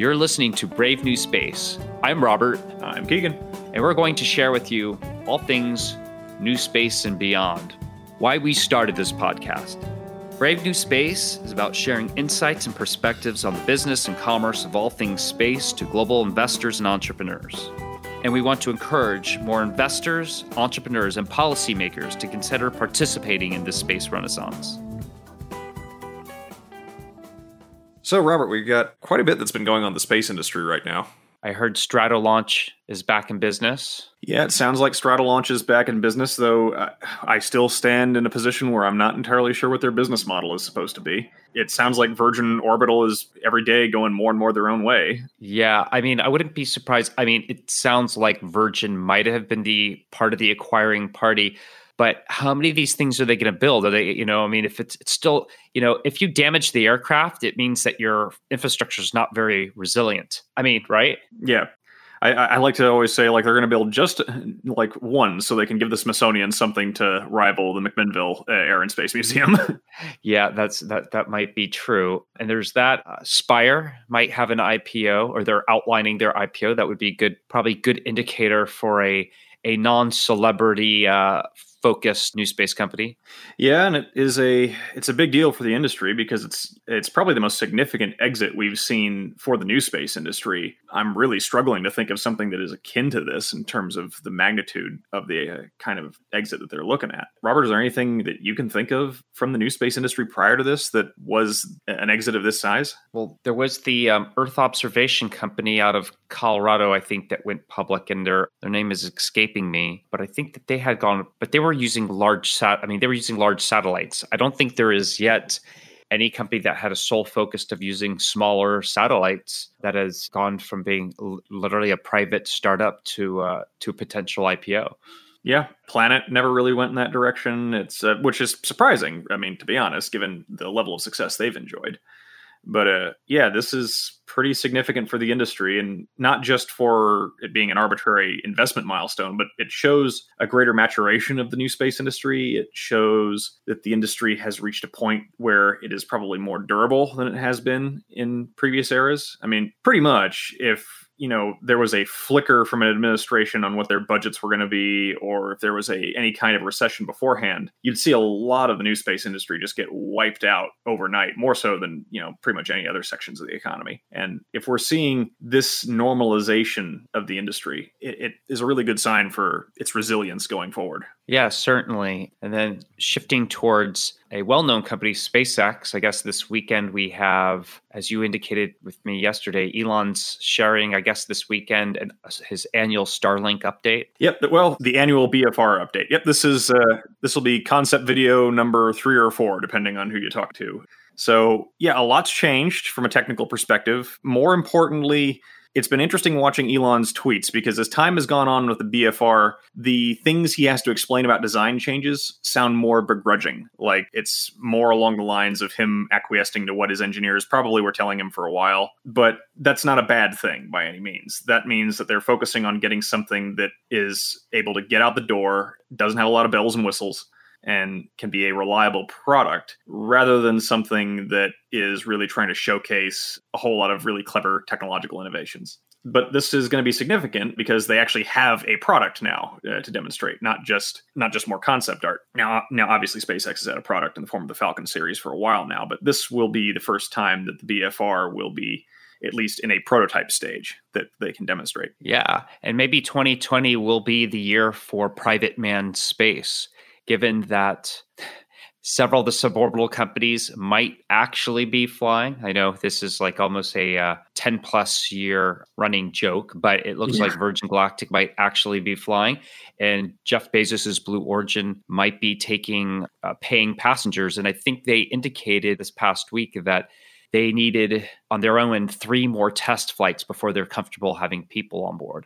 You're listening to Brave New Space. I'm Robert. I'm Keegan. And we're going to share with you all things new space and beyond. Why we started this podcast. Brave New Space is about sharing insights and perspectives on the business and commerce of all things space to global investors and entrepreneurs. And we want to encourage more investors, entrepreneurs, and policymakers to consider participating in this space renaissance. So, Robert, we've got quite a bit that's been going on in the space industry right now. I heard Stratolaunch is back in business. Yeah, it sounds like Stratolaunch is back in business, though uh, I still stand in a position where I'm not entirely sure what their business model is supposed to be. It sounds like Virgin Orbital is every day going more and more their own way. Yeah, I mean, I wouldn't be surprised. I mean, it sounds like Virgin might have been the part of the acquiring party but how many of these things are they going to build are they you know i mean if it's, it's still you know if you damage the aircraft it means that your infrastructure is not very resilient i mean right yeah I, I, like to always say like they're going to build just like one so they can give the Smithsonian something to rival the McMinnville uh, Air and Space Museum. yeah, that's that that might be true. And there's that uh, Spire might have an IPO or they're outlining their IPO. That would be good, probably good indicator for a a non-celebrity uh, focused new space company. Yeah, and it is a it's a big deal for the industry because it's it's probably the most significant exit we've seen for the new space industry. I'm really struggling to think of something that is akin to this in terms of the magnitude of the uh, kind of exit that they're looking at. Robert, is there anything that you can think of from the new space industry prior to this that was an exit of this size? Well, there was the um, Earth Observation Company out of Colorado, I think, that went public, and their their name is escaping me, but I think that they had gone, but they were using large sat. I mean, they were using large satellites. I don't think there is yet any company that had a sole focus of using smaller satellites that has gone from being l- literally a private startup to uh, to a potential IPO. Yeah, Planet never really went in that direction. It's uh, which is surprising. I mean, to be honest, given the level of success they've enjoyed. But uh, yeah, this is pretty significant for the industry and not just for it being an arbitrary investment milestone, but it shows a greater maturation of the new space industry. It shows that the industry has reached a point where it is probably more durable than it has been in previous eras. I mean, pretty much if you know there was a flicker from an administration on what their budgets were going to be or if there was a any kind of recession beforehand you'd see a lot of the new space industry just get wiped out overnight more so than you know pretty much any other sections of the economy. And if we're seeing this normalization of the industry it, it is a really good sign for its resilience going forward yeah, certainly. And then shifting towards a well known company, SpaceX, I guess this weekend we have, as you indicated with me yesterday, Elon's sharing, I guess this weekend, and his annual Starlink update. Yep. Well, the annual BFR update. Yep. This is, uh, this will be concept video number three or four, depending on who you talk to. So, yeah, a lot's changed from a technical perspective. More importantly, it's been interesting watching Elon's tweets because as time has gone on with the BFR, the things he has to explain about design changes sound more begrudging. Like it's more along the lines of him acquiescing to what his engineers probably were telling him for a while. But that's not a bad thing by any means. That means that they're focusing on getting something that is able to get out the door, doesn't have a lot of bells and whistles and can be a reliable product rather than something that is really trying to showcase a whole lot of really clever technological innovations. But this is going to be significant because they actually have a product now uh, to demonstrate, not just not just more concept art. Now, now obviously SpaceX has had a product in the form of the Falcon series for a while now, but this will be the first time that the BFR will be at least in a prototype stage that they can demonstrate. Yeah, and maybe 2020 will be the year for private manned space given that several of the suborbital companies might actually be flying. I know this is like almost a uh, 10 plus year running joke, but it looks yeah. like Virgin Galactic might actually be flying. And Jeff Bezos's Blue Origin might be taking uh, paying passengers. And I think they indicated this past week that they needed on their own three more test flights before they're comfortable having people on board.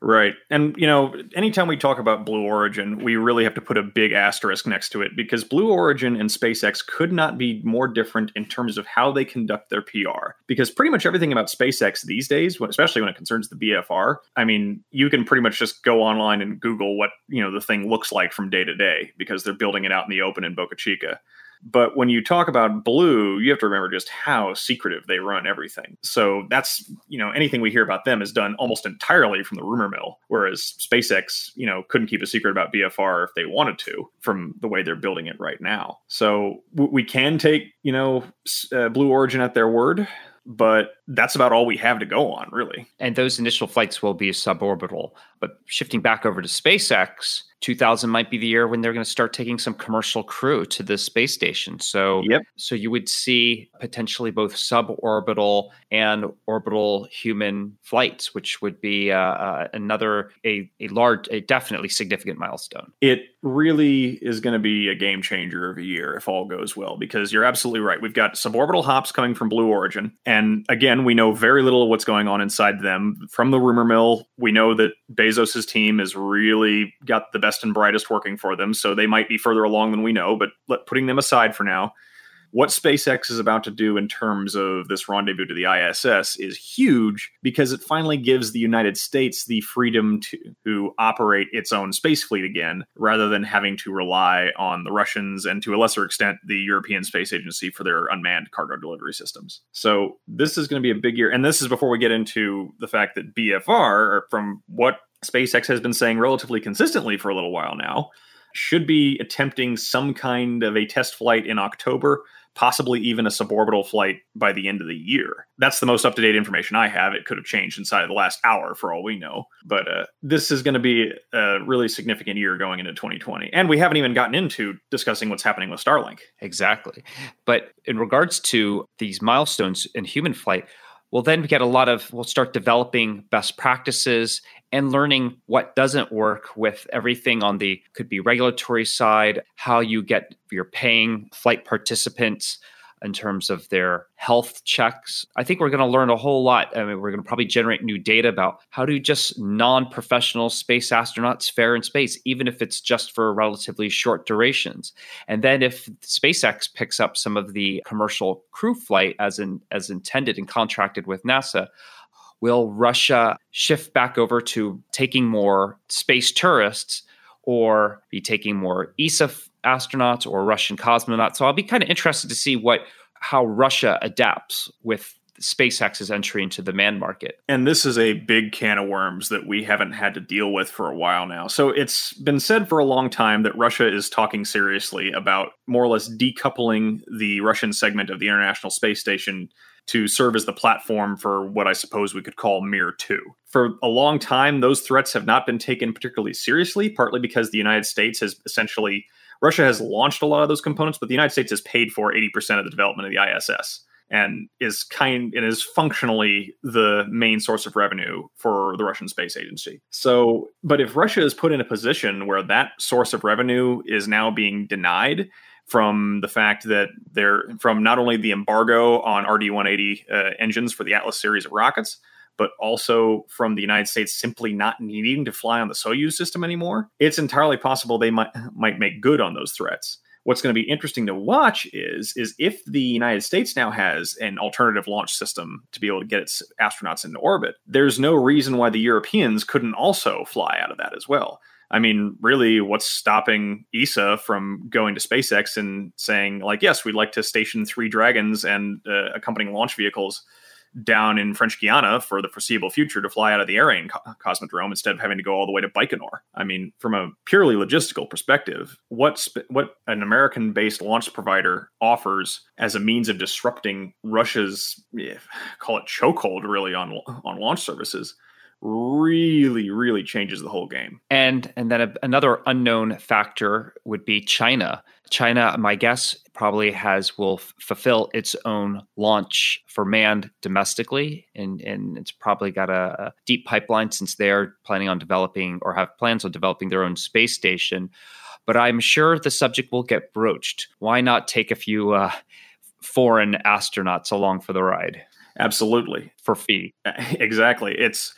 Right. And, you know, anytime we talk about Blue Origin, we really have to put a big asterisk next to it because Blue Origin and SpaceX could not be more different in terms of how they conduct their PR. Because pretty much everything about SpaceX these days, especially when it concerns the BFR, I mean, you can pretty much just go online and Google what, you know, the thing looks like from day to day because they're building it out in the open in Boca Chica But when you talk about Blue, you have to remember just how secretive they run everything. So that's, you know, anything we hear about them is done almost entirely from the rumor mill, whereas SpaceX, you know, couldn't keep a secret about BFR if they wanted to from the way they're building it right now. So we can take, you know, uh, Blue Origin at their word but that's about all we have to go on, really. And those initial flights will be suborbital. But shifting back over to SpaceX, 2000 might be the year when they're going to start taking some commercial crew to the space station. So, yep. so you would see potentially both suborbital and orbital human flights, which would be uh, uh, another a, a large, a definitely significant milestone. It really is going to be a game changer of a year if all goes well, because you're absolutely right. We've got suborbital hops coming from Blue Origin, and again, we know very little of what's going on inside them from the rumor mill. We know that Bezos' team has really got the best and brightest working for them, so they might be further along than we know. But putting them aside for now, what SpaceX is about to do in terms of this rendezvous to the ISS is huge because it finally gives the United States the freedom to, to operate its own space fleet again, rather than having to rely on the Russians and to a lesser extent the European Space Agency for their unmanned cargo delivery systems. So this is going to be a big year. And this is before we get into the fact that BFR, from what SpaceX has been saying relatively consistently for a little while now, should be attempting some kind of a test flight in October possibly even a suborbital flight by the end of the year. That's the most up to date information I have. It could have changed inside of the last hour for all we know. But uh, this is going to be a really significant year going into 2020. And we haven't even gotten into discussing what's happening with Starlink. Exactly. But in regards to these milestones in human flight, we'll then get a lot of, we'll start developing best practices and learning what doesn't work with everything on the could be regulatory side, how you get your paying flight participants in terms of their health checks. I think we're going to learn a whole lot. I mean, we're going to probably generate new data about how do just non-professional space astronauts fare in space, even if it's just for relatively short durations. And then if SpaceX picks up some of the commercial crew flight as in as intended and contracted with NASA, Will Russia shift back over to taking more space tourists or be taking more ESA astronauts or Russian cosmonauts? So I'll be kind of interested to see what how Russia adapts with SpaceX's entry into the man market. And this is a big can of worms that we haven't had to deal with for a while now. So it's been said for a long time that Russia is talking seriously about more or less decoupling the Russian segment of the International Space Station to serve as the platform for what I suppose we could call Mir 2. For a long time, those threats have not been taken particularly seriously, partly because the United States has essentially, Russia has launched a lot of those components, but the United States has paid for 80% of the development of the ISS and is kind and is functionally the main source of revenue for the Russian space agency. So, but if Russia is put in a position where that source of revenue is now being denied, from the fact that they're from not only the embargo on RD 180 uh, engines for the Atlas series of rockets, but also from the United States simply not needing to fly on the Soyuz system anymore, it's entirely possible they might might make good on those threats. What's going to be interesting to watch is is if the United States now has an alternative launch system to be able to get its astronauts into orbit, there's no reason why the Europeans couldn't also fly out of that as well. I mean, really, what's stopping ESA from going to SpaceX and saying, like, yes, we'd like to station three Dragons and uh, accompanying launch vehicles down in French Guiana for the foreseeable future to fly out of the Ariane co- Cosmodrome instead of having to go all the way to Baikonur. I mean, from a purely logistical perspective, what sp- what an American-based launch provider offers as a means of disrupting Russia's yeah, call it chokehold really on on launch services really really changes the whole game. And and then a, another unknown factor would be china. China my guess probably has will f- fulfill its own launch for manned domestically and and it's probably got a, a deep pipeline since they're planning on developing or have plans on developing their own space station. But i'm sure the subject will get broached. Why not take a few uh, foreign astronauts along for the ride? Absolutely. For fee. Exactly. It's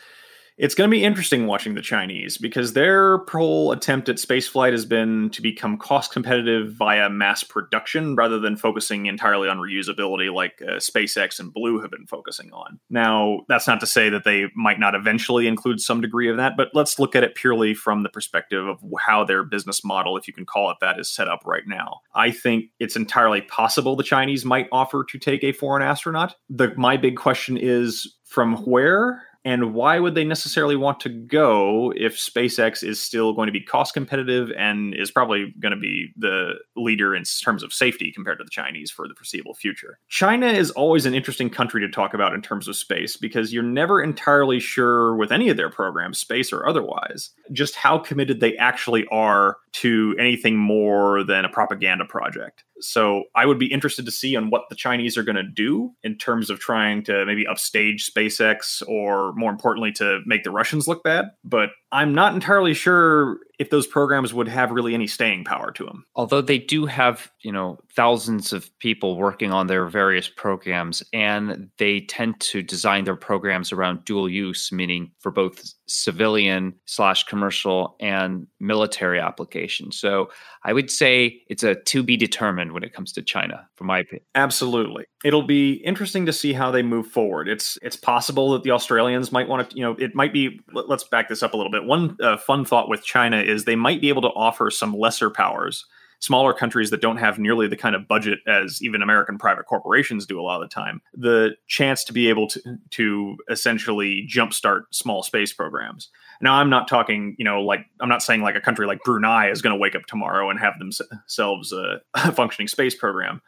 it's going to be interesting watching the Chinese because their whole attempt at spaceflight has been to become cost competitive via mass production rather than focusing entirely on reusability like uh, SpaceX and Blue have been focusing on. Now, that's not to say that they might not eventually include some degree of that, but let's look at it purely from the perspective of how their business model, if you can call it that, is set up right now. I think it's entirely possible the Chinese might offer to take a foreign astronaut. The my big question is from where and why would they necessarily want to go if SpaceX is still going to be cost competitive and is probably going to be the leader in terms of safety compared to the Chinese for the foreseeable future? China is always an interesting country to talk about in terms of space because you're never entirely sure with any of their programs, space or otherwise, just how committed they actually are to anything more than a propaganda project. So I would be interested to see on what the Chinese are going to do in terms of trying to maybe upstage SpaceX or more importantly to make the Russians look bad. But I'm not entirely sure if those programs would have really any staying power to them. Although they do have, you know, thousands of people working on their various programs and they tend to design their programs around dual use, meaning for both civilian slash commercial and military applications. So I would say it's a to be determined when it comes to China, from my opinion. Absolutely. It'll be interesting to see how they move forward. It's it's possible that the Australians might want to, you know, it might be let's back this up a little bit. One uh, fun thought with China is they might be able to offer some lesser powers smaller countries that don't have nearly the kind of budget as even American private corporations do a lot of the time, the chance to be able to to essentially jumpstart small space programs. Now, I'm not talking, you know, like I'm not saying like a country like Brunei is going to wake up tomorrow and have themselves a, a functioning space program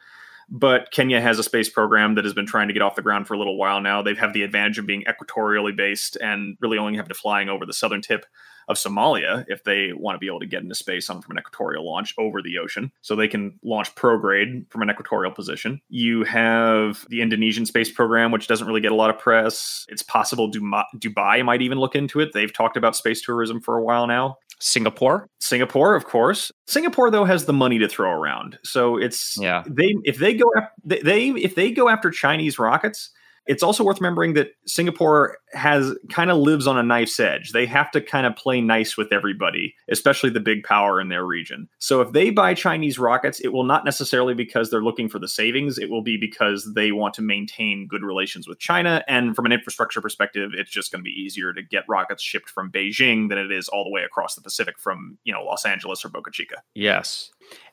but Kenya has a space program that has been trying to get off the ground for a little while now. They have the advantage of being equatorially based and really only having to flying over the southern tip of Somalia if they want to be able to get into space on from an equatorial launch over the ocean. So they can launch prograde from an equatorial position. You have the Indonesian space program, which doesn't really get a lot of press. It's possible Dubai might even look into it. They've talked about space tourism for a while now. Singapore. Singapore, of course. Singapore though has the money to throw around, so it's yeah. They if they go they, they if they go after Chinese rockets, it's also worth remembering that Singapore has kind of lives on a knife's edge. They have to kind of play nice with everybody, especially the big power in their region. So if they buy Chinese rockets, it will not necessarily because they're looking for the savings. It will be because they want to maintain good relations with China. And from an infrastructure perspective, it's just going to be easier to get rockets shipped from Beijing than it is all the way across the Pacific from, you know, Los Angeles or Boca Chica. Yes.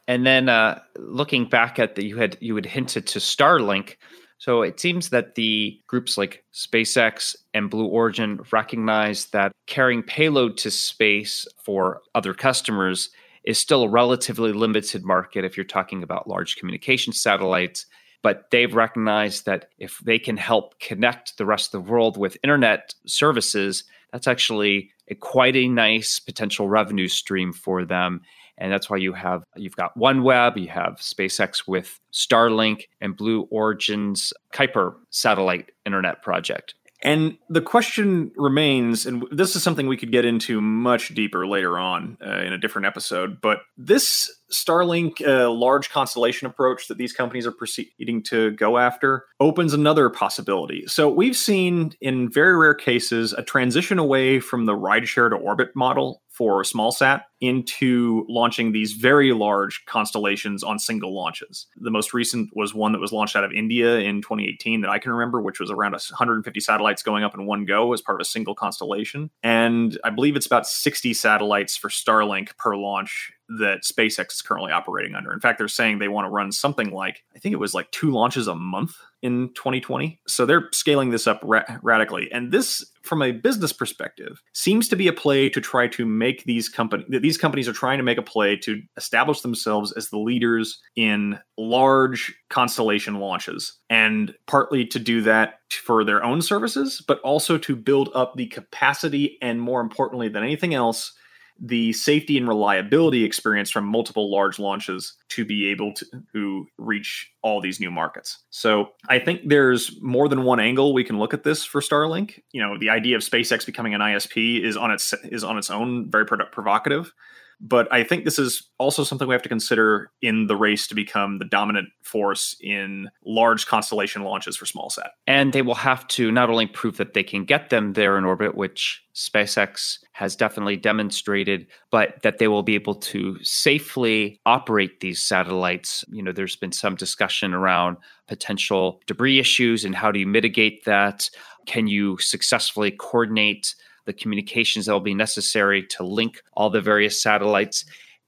And then uh, looking back at the you had you had hinted to Starlink. So it seems that the groups like SpaceX and Blue Origin recognize that carrying payload to space for other customers is still a relatively limited market if you're talking about large communication satellites. But they've recognized that if they can help connect the rest of the world with internet services, that's actually a quite a nice potential revenue stream for them and that's why you have you've got OneWeb, you have SpaceX with Starlink, and Blue Origin's Kuiper satellite internet project. And the question remains, and this is something we could get into much deeper later on uh, in a different episode, but this Starlink uh, large constellation approach that these companies are proceeding to go after opens another possibility. So we've seen in very rare cases a transition away from the rideshare to orbit model for small sat into launching these very large constellations on single launches. The most recent was one that was launched out of India in 2018 that I can remember, which was around 150 satellites going up in one go as part of a single constellation. And I believe it's about 60 satellites for Starlink per launch that SpaceX is currently operating under. In fact, they're saying they want to run something like, I think it was like two launches a month in 2020. So they're scaling this up ra- radically. And this, from a business perspective, seems to be a play to try to make these companies, these companies are trying to make a play to establish themselves as the leaders in large constellation launches. And partly to do that for their own services, but also to build up the capacity and more importantly than anything else, the safety and reliability experience from multiple large launches to be able to, to reach all these new markets. So I think there's more than one angle we can look at this for Starlink. You know, the idea of SpaceX becoming an ISP is on its is on its own very provocative. But I think this is also something we have to consider in the race to become the dominant force in large constellation launches for small sat. And they will have to not only prove that they can get them there in orbit, which SpaceX has definitely demonstrated, but that they will be able to safely operate these satellites. You know, there's been some discussion around potential debris issues and how do you mitigate that? Can you successfully coordinate the communications that will be necessary to link all the various satellites?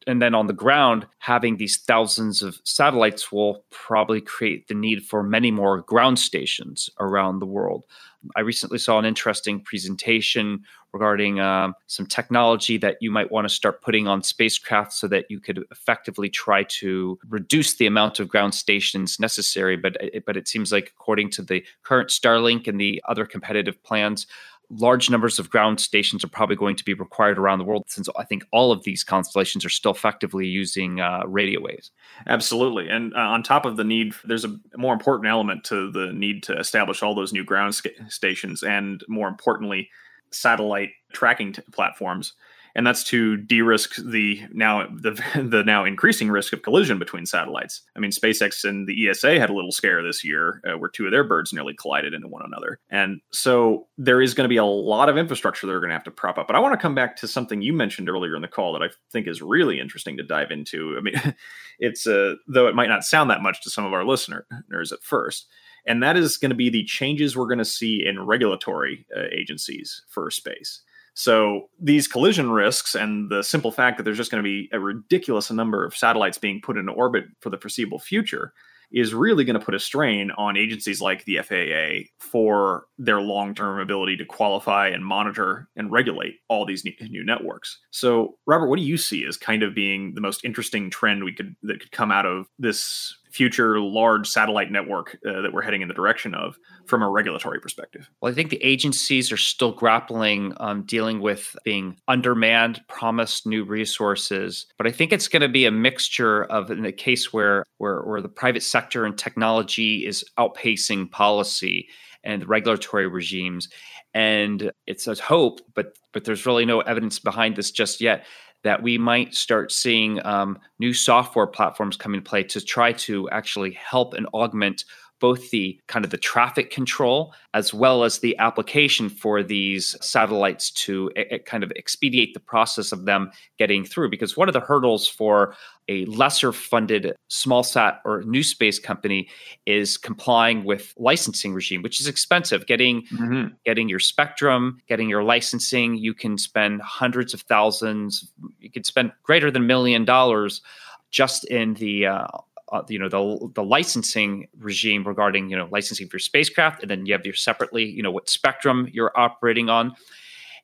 and then on the ground, having these thousands of satellites will probably create the need for many more ground stations around the world. I recently saw an interesting presentation regarding um, some technology that you might want to start putting on spacecraft so that you could effectively try to reduce the amount of ground stations necessary. But but it seems like according to the current Starlink and the other competitive plans, large numbers of ground stations are probably going to be required around the world since I think all of these constellations are still effectively using uh, radio waves. Absolutely. And uh, on top of the need, there's a more important element to the need to establish all those new ground stations and more importantly, satellite tracking t- platforms and that's to de-risk the now the, the now increasing risk of collision between satellites. I mean, SpaceX and the ESA had a little scare this year uh, where two of their birds nearly collided into one another, and so there is going to be a lot of infrastructure they're going to have to prop up. But I want to come back to something you mentioned earlier in the call that I think is really interesting to dive into. I mean, it's uh, though it might not sound that much to some of our listeners at first and that is going to be the changes we're going to see in regulatory uh, agencies for space. So these collision risks and the simple fact that there's just going to be a ridiculous number of satellites being put into orbit for the foreseeable future is really going to put a strain on agencies like the FAA for their long-term ability to qualify and monitor and regulate all these new networks. So, Robert, what do you see as kind of being the most interesting trend we could that could come out of this future large satellite network uh, that we're heading in the direction of from a regulatory perspective? Well, I think the agencies are still grappling, um, dealing with being undermanned, promised new resources. But I think it's going to be a mixture of, in the case where, where, where the private sector and technology is outpacing policy and regulatory regimes. And it's a hope, but but there's really no evidence behind this just yet that we might start seeing um, new software platforms come into play to try to actually help and augment both the kind of the traffic control as well as the application for these satellites to kind of expedite the process of them getting through because one of the hurdles for a lesser funded small sat or new space company is complying with licensing regime which is expensive getting mm-hmm. getting your spectrum getting your licensing you can spend hundreds of thousands you could spend greater than a million dollars just in the uh, uh, you know the the licensing regime regarding you know licensing for your spacecraft, and then you have your separately you know what spectrum you're operating on.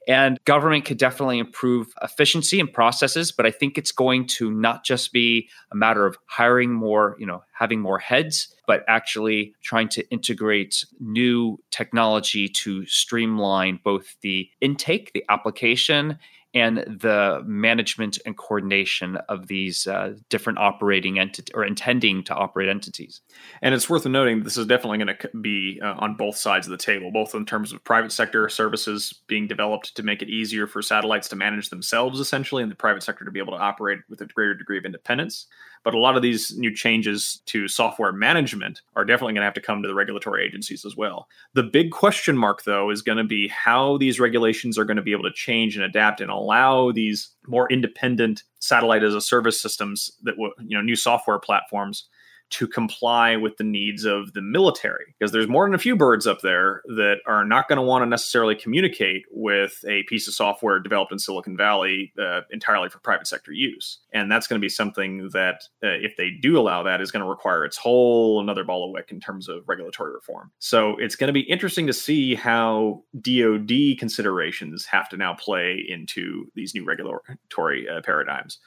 And government could definitely improve efficiency and processes, but I think it's going to not just be a matter of hiring more, you know, having more heads, but actually trying to integrate new technology to streamline both the intake, the application, and the management and coordination of these uh, different operating entities or intending to operate entities. And it's worth noting this is definitely going to be uh, on both sides of the table, both in terms of private sector services being developed to make it easier for satellites to manage themselves, essentially, and the private sector to be able to operate with a greater degree of independence. But a lot of these new changes to software management are definitely going to have to come to the regulatory agencies as well. The big question mark, though, is going to be how these regulations are going to be able to change and adapt and allow these more independent satellite as a service systems that will, you know, new software platforms to comply with the needs of the military because there's more than a few birds up there that are not going to want to necessarily communicate with a piece of software developed in Silicon Valley uh, entirely for private sector use. And that's going to be something that, uh, if they do allow that, is going to require its whole another ball of wick in terms of regulatory reform. So it's going to be interesting to see how DoD considerations have to now play into these new regulatory uh, paradigms.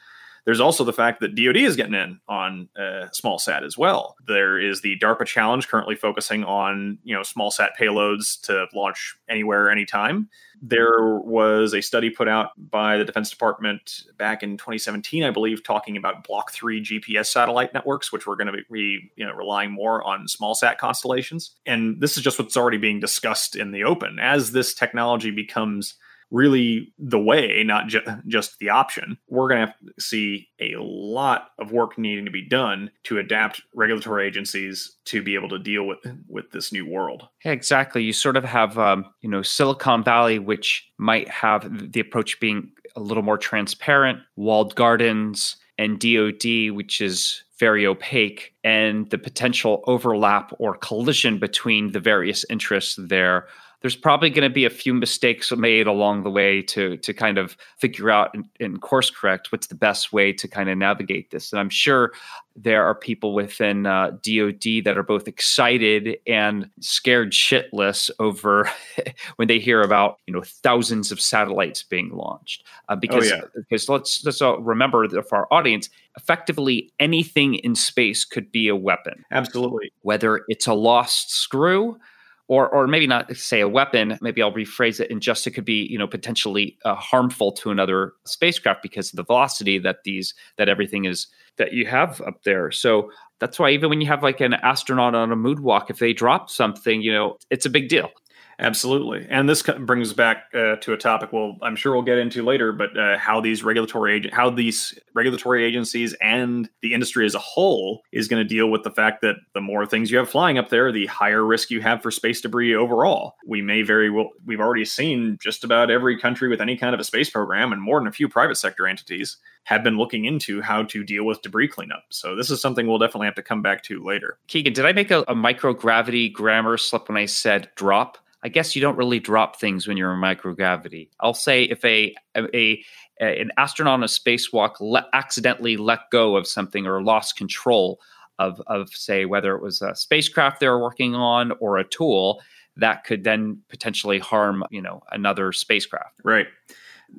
There's also the fact that DoD is getting in on uh, small sat as well. There is the DARPA challenge currently focusing on you know small sat payloads to launch anywhere, anytime. There was a study put out by the Defense Department back in 2017, I believe, talking about Block 3 GPS satellite networks, which were going to be you know, relying more on small sat constellations. And this is just what's already being discussed in the open. As this technology becomes really the way, not ju- just the option. We're going to have to see a lot of work needing to be done to adapt regulatory agencies to be able to deal with with this new world. Exactly. You sort of have, um, you know, Silicon Valley, which might have the approach being a little more transparent, walled gardens, and DoD, which is very opaque, and the potential overlap or collision between the various interests there there's probably going to be a few mistakes made along the way to to kind of figure out and, and, course correct what's the best way to kind of navigate this. And I'm sure there are people within uh, DoD that are both excited and scared shitless over when they hear about you know thousands of satellites being launched. Uh, because oh, yeah. because let's let's all remember that for our audience, effectively anything in space could be a weapon. Absolutely, whether it's a lost screw or or maybe not say a weapon maybe i'll rephrase it and just it could be you know potentially uh, harmful to another spacecraft because of the velocity that these that everything is that you have up there. So that's why even when you have like an astronaut on a moonwalk if they drop something you know it's a big deal Absolutely, and this brings back uh, to a topic. Well, I'm sure we'll get into later, but uh, how these regulatory agent, how these regulatory agencies and the industry as a whole is going to deal with the fact that the more things you have flying up there, the higher risk you have for space debris overall. We may very well. We've already seen just about every country with any kind of a space program, and more than a few private sector entities have been looking into how to deal with debris cleanup. So this is something we'll definitely have to come back to later. Keegan, did I make a, a microgravity grammar slip when I said drop? I guess you don't really drop things when you're in microgravity. I'll say if a, a, a an astronaut on a spacewalk le- accidentally let go of something or lost control of of say whether it was a spacecraft they were working on or a tool that could then potentially harm you know another spacecraft. Right.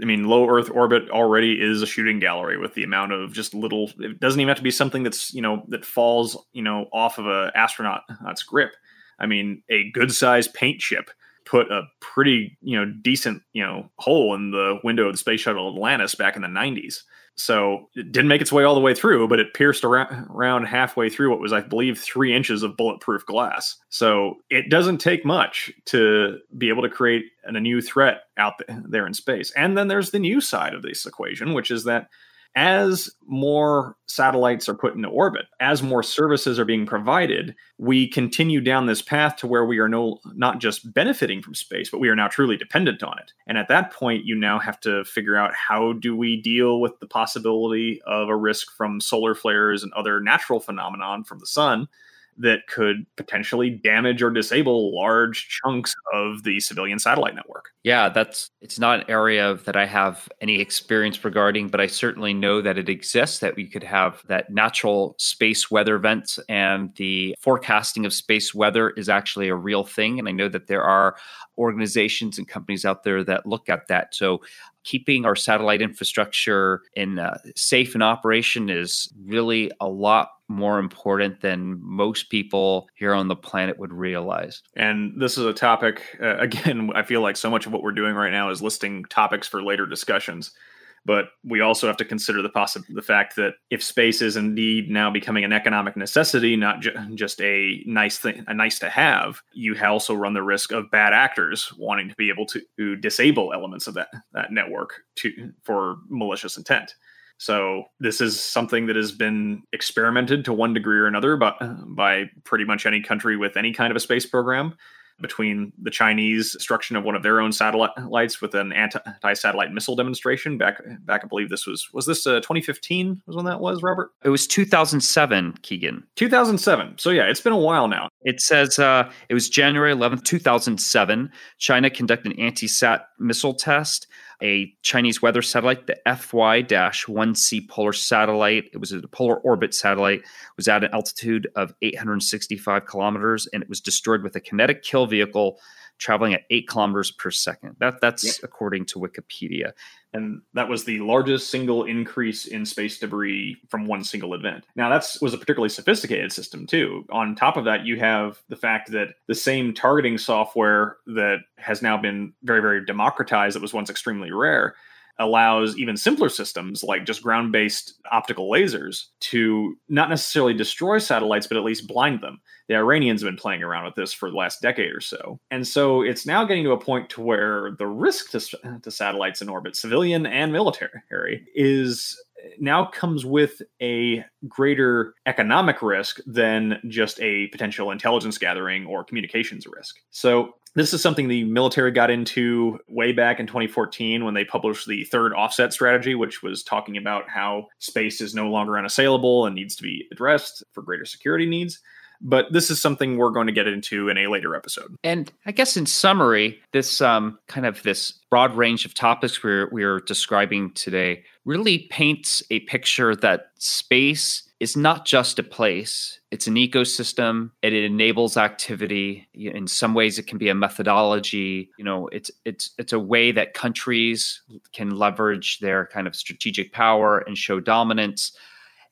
I mean, low Earth orbit already is a shooting gallery with the amount of just little. It doesn't even have to be something that's you know that falls you know off of a astronaut uh, that's grip. I mean, a good sized paint chip put a pretty, you know, decent, you know, hole in the window of the space shuttle Atlantis back in the 90s. So it didn't make its way all the way through, but it pierced around, around halfway through what was, I believe, three inches of bulletproof glass. So it doesn't take much to be able to create a new threat out there in space. And then there's the new side of this equation, which is that as more satellites are put into orbit, as more services are being provided, we continue down this path to where we are no not just benefiting from space, but we are now truly dependent on it. And at that point, you now have to figure out how do we deal with the possibility of a risk from solar flares and other natural phenomenon from the sun that could potentially damage or disable large chunks of the civilian satellite network. Yeah, that's it's not an area that I have any experience regarding, but I certainly know that it exists that we could have that natural space weather events and the forecasting of space weather is actually a real thing and I know that there are organizations and companies out there that look at that. So keeping our satellite infrastructure in uh, safe in operation is really a lot more important than most people here on the planet would realize. And this is a topic, uh, again, I feel like so much of what we're doing right now is listing topics for later discussions. But we also have to consider the possi- the fact that if space is indeed now becoming an economic necessity, not ju- just a nice thing, a nice to have, you also run the risk of bad actors wanting to be able to, to disable elements of that that network to for malicious intent. So this is something that has been experimented to one degree or another, but by pretty much any country with any kind of a space program. Between the Chinese destruction of one of their own satellites with an anti-satellite missile demonstration back back, I believe this was was this uh, 2015 was when that was, Robert? It was 2007, Keegan. 2007. So yeah, it's been a while now. It says uh, it was January 11th, 2007. China conducted an anti-sat missile test a Chinese weather satellite, the FY-1C polar satellite. It was a polar orbit satellite. It was at an altitude of 865 kilometers, and it was destroyed with a kinetic kill vehicle traveling at eight kilometers per second. That that's yep. according to Wikipedia. And that was the largest single increase in space debris from one single event. Now that was a particularly sophisticated system too. On top of that, you have the fact that the same targeting software that has now been very, very democratized that was once extremely rare allows even simpler systems like just ground based optical lasers to not necessarily destroy satellites, but at least blind them. The Iranians have been playing around with this for the last decade or so. And so it's now getting to a point to where the risk to, to satellites in orbit, civilian and military, is now comes with a greater economic risk than just a potential intelligence gathering or communications risk. So this is something the military got into way back in 2014 when they published the third offset strategy, which was talking about how space is no longer unassailable and needs to be addressed for greater security needs. But this is something we're going to get into in a later episode. And I guess in summary, this um, kind of this broad range of topics we're we're describing today really paints a picture that space is not just a place. It's an ecosystem. It, it enables activity. In some ways it can be a methodology. You know it's it's it's a way that countries can leverage their kind of strategic power and show dominance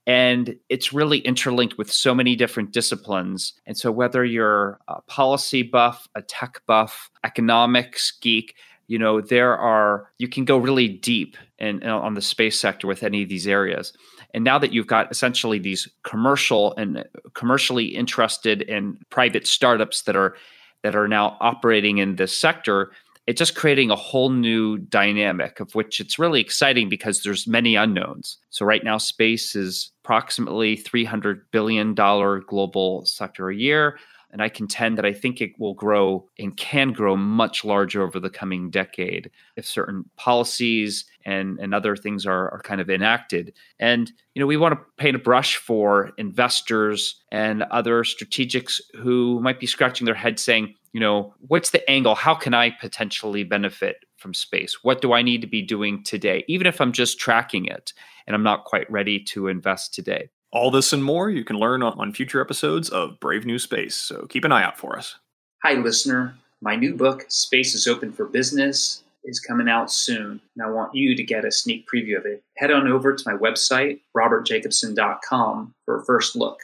and it's really interlinked with so many different disciplines. And so whether you're a policy buff a tech buff economics geek you know there are you can go really deep in, in, on the space sector with any of these areas. And now that you've got essentially these commercial and commercially interested and private startups that are that are now operating in this sector it's just creating a whole new dynamic of which it's really exciting because there's many unknowns. So right now space is approximately 300 billion dollar global sector a year. And I contend that I think it will grow and can grow much larger over the coming decade if certain policies and, and other things are, are kind of enacted. And, you know, we want to paint a brush for investors and other strategics who might be scratching their head saying, you know, what's the angle? How can I potentially benefit from space? What do I need to be doing today, even if I'm just tracking it and I'm not quite ready to invest today? All this and more you can learn on future episodes of Brave New Space, so keep an eye out for us. Hi, listener. My new book, Space is Open for Business, is coming out soon, and I want you to get a sneak preview of it. Head on over to my website, robertjacobson.com, for a first look.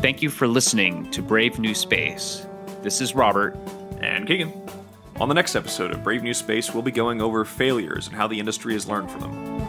Thank you for listening to Brave New Space. This is Robert. And Keegan. On the next episode of Brave New Space, we'll be going over failures and how the industry has learned from them.